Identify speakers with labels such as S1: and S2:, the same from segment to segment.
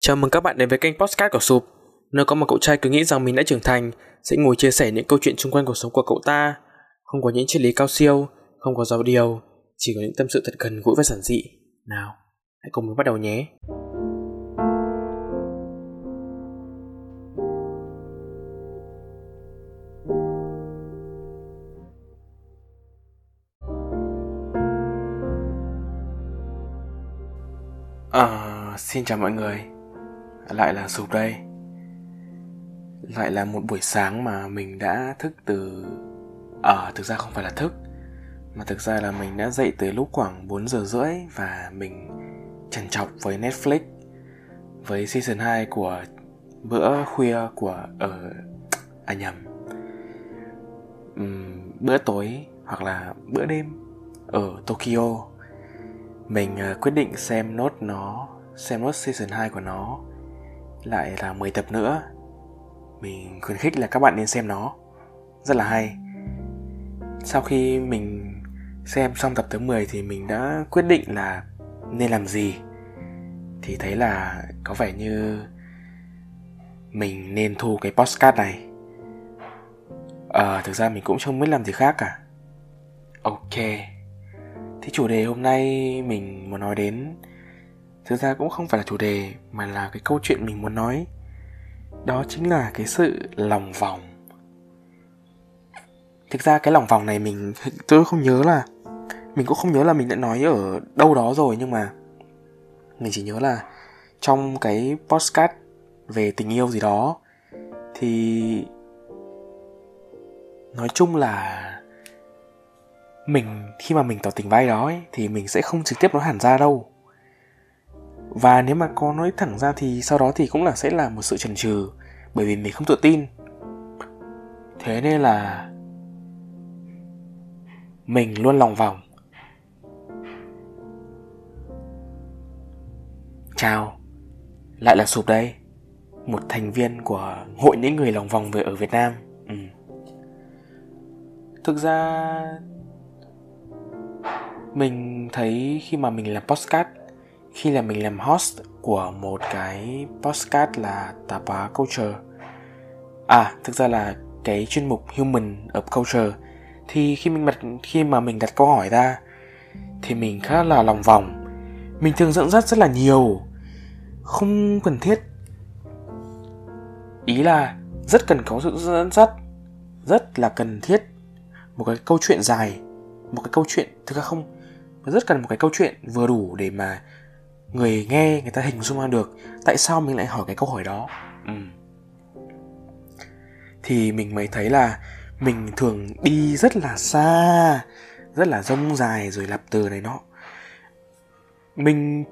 S1: Chào mừng các bạn đến với kênh Postcard của Sụp, nơi có một cậu trai cứ nghĩ rằng mình đã trưởng thành, sẽ ngồi chia sẻ những câu chuyện xung quanh cuộc sống của cậu ta. Không có những triết lý cao siêu, không có giáo điều, chỉ có những tâm sự thật gần gũi và giản dị. Nào, hãy cùng mình bắt đầu nhé. À, xin chào mọi người lại là Sụp đây. Lại là một buổi sáng mà mình đã thức từ Ờ, à, thực ra không phải là thức Mà thực ra là mình đã dậy từ lúc khoảng 4 giờ rưỡi Và mình trần trọc với Netflix Với season 2 của bữa khuya của ở À nhầm uhm, Bữa tối hoặc là bữa đêm ở Tokyo. Mình uh, quyết định xem nốt nó xem nốt season 2 của nó lại là 10 tập nữa. Mình khuyến khích là các bạn nên xem nó. Rất là hay. Sau khi mình xem xong tập thứ 10 thì mình đã quyết định là nên làm gì. Thì thấy là có vẻ như mình nên thu cái postcard này. Ờ à, thực ra mình cũng không biết làm gì khác cả. Ok. Thì chủ đề hôm nay mình muốn nói đến thực ra cũng không phải là chủ đề mà là cái câu chuyện mình muốn nói. Đó chính là cái sự lòng vòng. Thực ra cái lòng vòng này mình tôi không nhớ là mình cũng không nhớ là mình đã nói ở đâu đó rồi nhưng mà mình chỉ nhớ là trong cái postcard về tình yêu gì đó thì nói chung là mình khi mà mình tỏ tình vai đó ấy, thì mình sẽ không trực tiếp nói hẳn ra đâu và nếu mà có nói thẳng ra thì sau đó thì cũng là sẽ là một sự chần chừ, bởi vì mình không tự tin. Thế nên là mình luôn lòng vòng. Chào, lại là sụp đây, một thành viên của hội những người lòng vòng về ở việt nam. Ừ. thực ra, mình thấy khi mà mình làm postcard khi là mình làm host của một cái postcard là tapa culture. À thực ra là cái chuyên mục human of culture, thì khi mình đặt khi mà mình đặt câu hỏi ra, thì mình khá là lòng vòng. Mình thường dẫn dắt rất là nhiều. Không cần thiết. Ý là rất cần có sự dẫn dắt, rất là cần thiết một cái câu chuyện dài, một cái câu chuyện, thực ra không, rất cần một cái câu chuyện vừa đủ để mà người nghe người ta hình dung ra được tại sao mình lại hỏi cái câu hỏi đó. Ừ. thì mình mới thấy là mình thường đi rất là xa rất là rông dài rồi lặp từ này nọ. Mình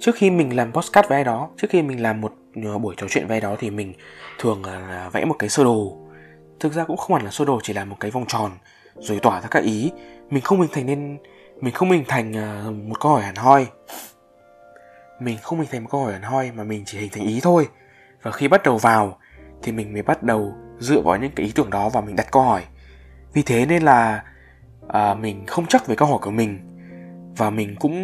S1: trước khi mình làm postcard với ai đó trước khi mình làm một buổi trò chuyện với ai đó thì mình thường là vẽ một cái sơ đồ. Thực ra cũng không hẳn là sơ đồ chỉ là một cái vòng tròn rồi tỏa ra các ý. Mình không hình thành nên mình không hình thành uh, một câu hỏi hẳn hoi mình không hình thành một câu hỏi hẳn hoi mà mình chỉ hình thành ý thôi. Và khi bắt đầu vào thì mình mới bắt đầu dựa vào những cái ý tưởng đó và mình đặt câu hỏi. Vì thế nên là à, mình không chắc về câu hỏi của mình. Và mình cũng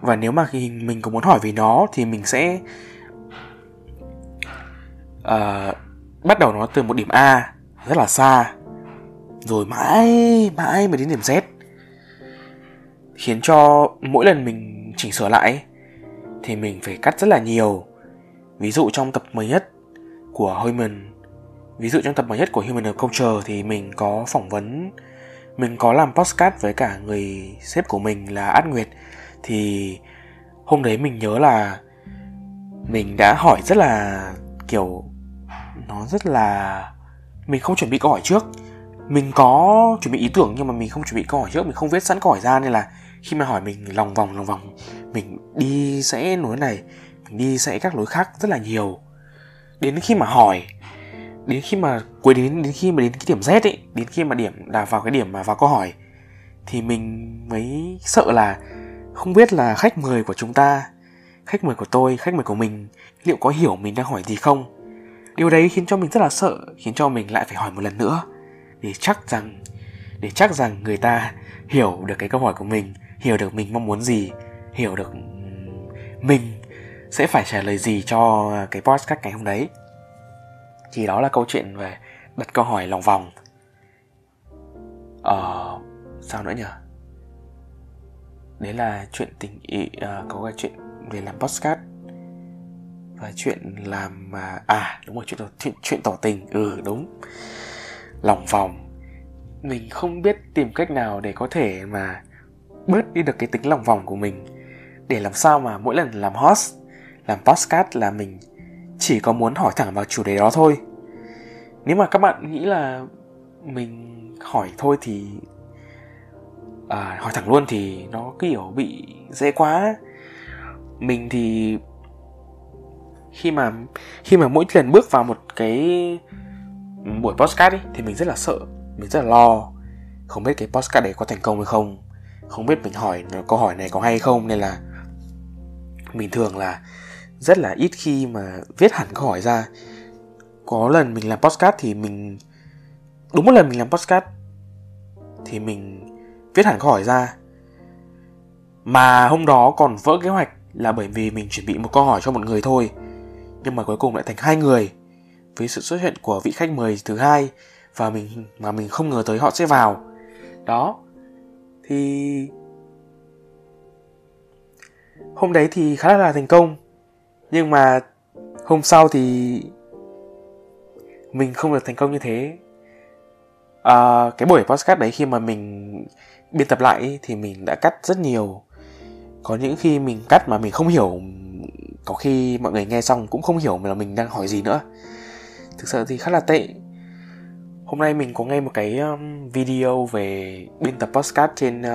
S1: và nếu mà khi mình có muốn hỏi về nó thì mình sẽ à, bắt đầu nó từ một điểm A rất là xa. Rồi mãi mãi mới đến điểm Z. Khiến cho mỗi lần mình chỉnh sửa lại thì mình phải cắt rất là nhiều. Ví dụ trong tập mới nhất của Human, ví dụ trong tập mới nhất của Human Culture thì mình có phỏng vấn, mình có làm podcast với cả người sếp của mình là Át Nguyệt. Thì hôm đấy mình nhớ là mình đã hỏi rất là, kiểu, nó rất là, mình không chuẩn bị câu hỏi trước. Mình có chuẩn bị ý tưởng nhưng mà mình không chuẩn bị câu hỏi trước, mình không viết sẵn câu hỏi ra nên là khi mà hỏi mình lòng vòng lòng vòng mình đi sẽ lối này, mình đi sẽ các lối khác rất là nhiều. Đến khi mà hỏi, đến khi mà cuối đến đến khi mà đến cái điểm Z ấy, đến khi mà điểm, là vào cái điểm mà vào câu hỏi, thì mình mới sợ là không biết là khách mời của chúng ta, khách mời của tôi, khách mời của mình liệu có hiểu mình đang hỏi gì không. Điều đấy khiến cho mình rất là sợ, khiến cho mình lại phải hỏi một lần nữa, để chắc rằng, để chắc rằng người ta hiểu được cái câu hỏi của mình, hiểu được mình mong muốn gì hiểu được ừ, mình sẽ phải trả lời gì cho cái podcast ngày hôm đấy. Thì đó là câu chuyện về đặt câu hỏi lòng vòng. Ờ sao nữa nhỉ? Đấy là chuyện tình ý à, có cái chuyện về làm podcast và chuyện làm à, à đúng rồi chuyện chuyện chuyện tỏ tình ừ đúng. Lòng vòng. Mình không biết tìm cách nào để có thể mà bớt đi được cái tính lòng vòng của mình để làm sao mà mỗi lần làm host làm podcast là mình chỉ có muốn hỏi thẳng vào chủ đề đó thôi. Nếu mà các bạn nghĩ là mình hỏi thôi thì à, hỏi thẳng luôn thì nó kiểu bị dễ quá. Mình thì khi mà khi mà mỗi lần bước vào một cái buổi podcast ấy, thì mình rất là sợ mình rất là lo. Không biết cái podcast đấy có thành công hay không không biết mình hỏi câu hỏi này có hay không nên là mình thường là rất là ít khi mà viết hẳn câu hỏi ra. Có lần mình làm podcast thì mình, đúng một lần mình làm podcast thì mình viết hẳn câu hỏi ra. Mà hôm đó còn vỡ kế hoạch là bởi vì mình chuẩn bị một câu hỏi cho một người thôi, nhưng mà cuối cùng lại thành hai người với sự xuất hiện của vị khách mời thứ hai và mình, mà mình không ngờ tới họ sẽ vào. Đó. Thì hôm đấy thì khá là thành công. Nhưng mà hôm sau thì mình không được thành công như thế. À, cái buổi podcast đấy khi mà mình biên tập lại thì mình đã cắt rất nhiều. Có những khi mình cắt mà mình không hiểu có khi mọi người nghe xong cũng không hiểu là mình đang hỏi gì nữa. Thực sự thì khá là tệ. Hôm nay mình có nghe một cái um, video về biên tập podcast trên uh,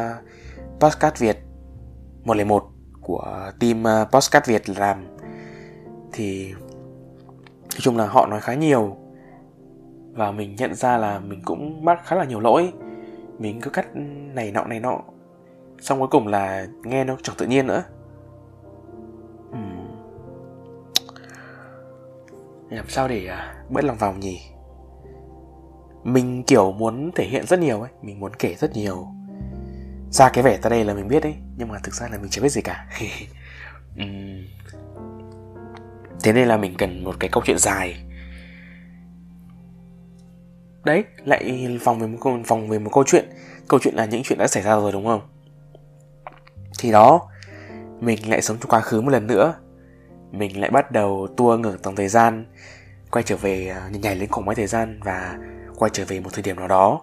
S1: podcast Việt 101 của team ờ, Postcard Việt làm. Thì nói chung là họ nói khá nhiều và mình nhận ra là mình cũng mắc khá là nhiều lỗi. Mình cứ cắt này nọ này nọ, xong cuối cùng là nghe nó chẳng tự nhiên nữa. Uhm. làm sao để ờ, bớt lòng vòng nhỉ? Mình, kiểu, muốn thể hiện rất nhiều ấy, mình muốn kể rất nhiều ra cái vẻ ta đây là mình biết ấy nhưng mà thực ra là mình chưa biết gì cả. Thế nên là mình cần một cái câu chuyện dài. Đấy lại vòng về một câu vòng về một câu chuyện. Câu chuyện là những chuyện đã xảy ra rồi đúng không? Thì đó mình lại sống trong quá khứ một lần nữa. Mình lại bắt đầu tua ngược dòng thời gian quay trở về nhảy lên khủng máy thời gian và quay trở về một thời điểm nào đó.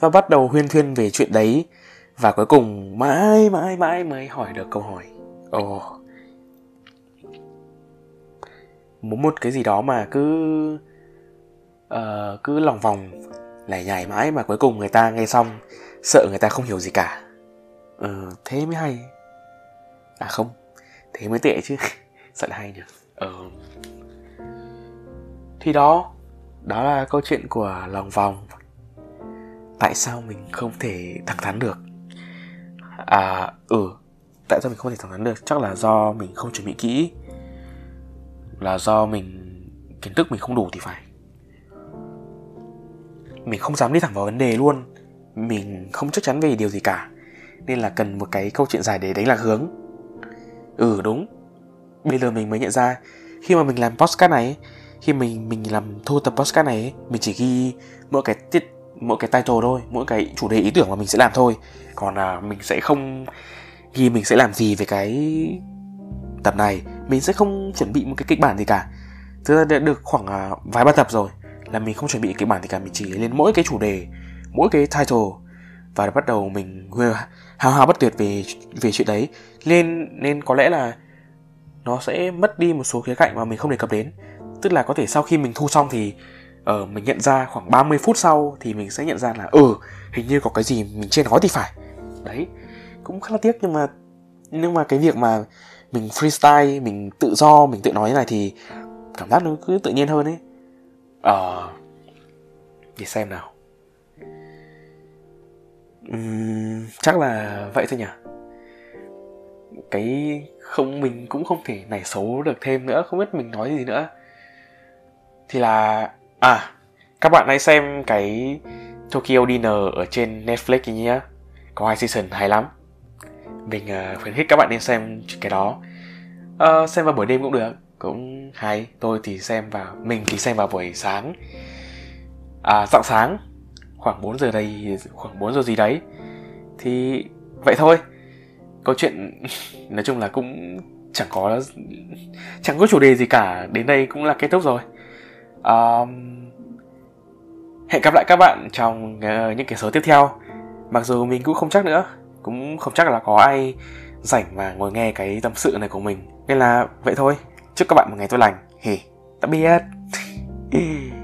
S1: Và bắt đầu huyên thuyên về chuyện đấy và cuối cùng mãi mãi mãi mới hỏi được câu hỏi. Ồ. Oh. muốn một cái gì đó mà cứ uh, cứ lòng vòng lẻ nhảy mãi mà cuối cùng người ta nghe xong sợ người ta không hiểu gì cả. Ừ, thế mới hay. À không thế mới tệ chứ. Sợ là hay nhỉ ừ. Ờ. thì đó đó là câu chuyện của lòng vòng. Tại sao mình không thể thẳng thắn được? À ừ. Tại sao mình không thể thẳng thắn được? Chắc là do mình không chuẩn bị kỹ. Là do mình, kiến thức mình không đủ thì phải. Mình không dám đi thẳng vào vấn đề luôn. Mình không chắc chắn về điều gì cả. Nên là cần một cái câu chuyện dài để đánh lạc hướng. Ừ đúng. Bây giờ mình mới nhận ra, khi mà mình làm podcast này, khi mình mình làm thu tập podcast này, mình chỉ ghi mỗi cái tiết mỗi cái title thôi mỗi cái chủ đề ý tưởng mà mình sẽ làm thôi. Còn là mình sẽ không ghi mình sẽ làm gì về cái tập này. Mình sẽ không chuẩn bị một cái kịch bản gì cả. Thực ra đã được khoảng à, vài ba tập rồi là mình không chuẩn bị kịch bản gì cả. Mình chỉ lên mỗi cái chủ đề mỗi cái title và bắt đầu mình hào hào bất tuyệt về về chuyện đấy. Nên nên có lẽ là nó sẽ mất đi một số khía cạnh mà mình không đề cập đến. Tức là có thể sau khi mình thu xong thì uh, mình nhận ra khoảng 30 phút sau thì mình sẽ nhận ra là ừ hình như có cái gì mình chưa nói thì phải. Đấy cũng khá là tiếc nhưng mà nhưng mà cái việc mà mình freestyle mình tự do mình tự nói như này thì cảm giác nó cứ tự nhiên hơn ấy. Ờ uh, để xem nào. Uhm, chắc là vậy thôi nhỉ. Cái không mình cũng không thể nảy số được thêm nữa không biết mình nói gì nữa. Thì là à các bạn hãy xem cái Tokyo Dinner ở trên Netflix nhé. Có hai season hay lắm. Mình uh, khuyến khích các bạn nên xem cái đó. Uh, xem vào buổi đêm cũng được cũng hay. Tôi thì xem vào mình thì xem vào buổi sáng. À dạng sáng khoảng 4 giờ đây khoảng 4 giờ gì đấy. Thì vậy thôi. Câu chuyện nói chung là cũng chẳng có chẳng có chủ đề gì cả. Đến đây cũng là kết thúc rồi um, hẹn gặp lại các bạn trong uh, những cái số tiếp theo. Mặc dù mình cũng không chắc nữa cũng không chắc là có ai rảnh và ngồi nghe cái tâm sự này của mình. Nên là vậy thôi. Chúc các bạn một ngày tốt lành. Hề tạm biệt.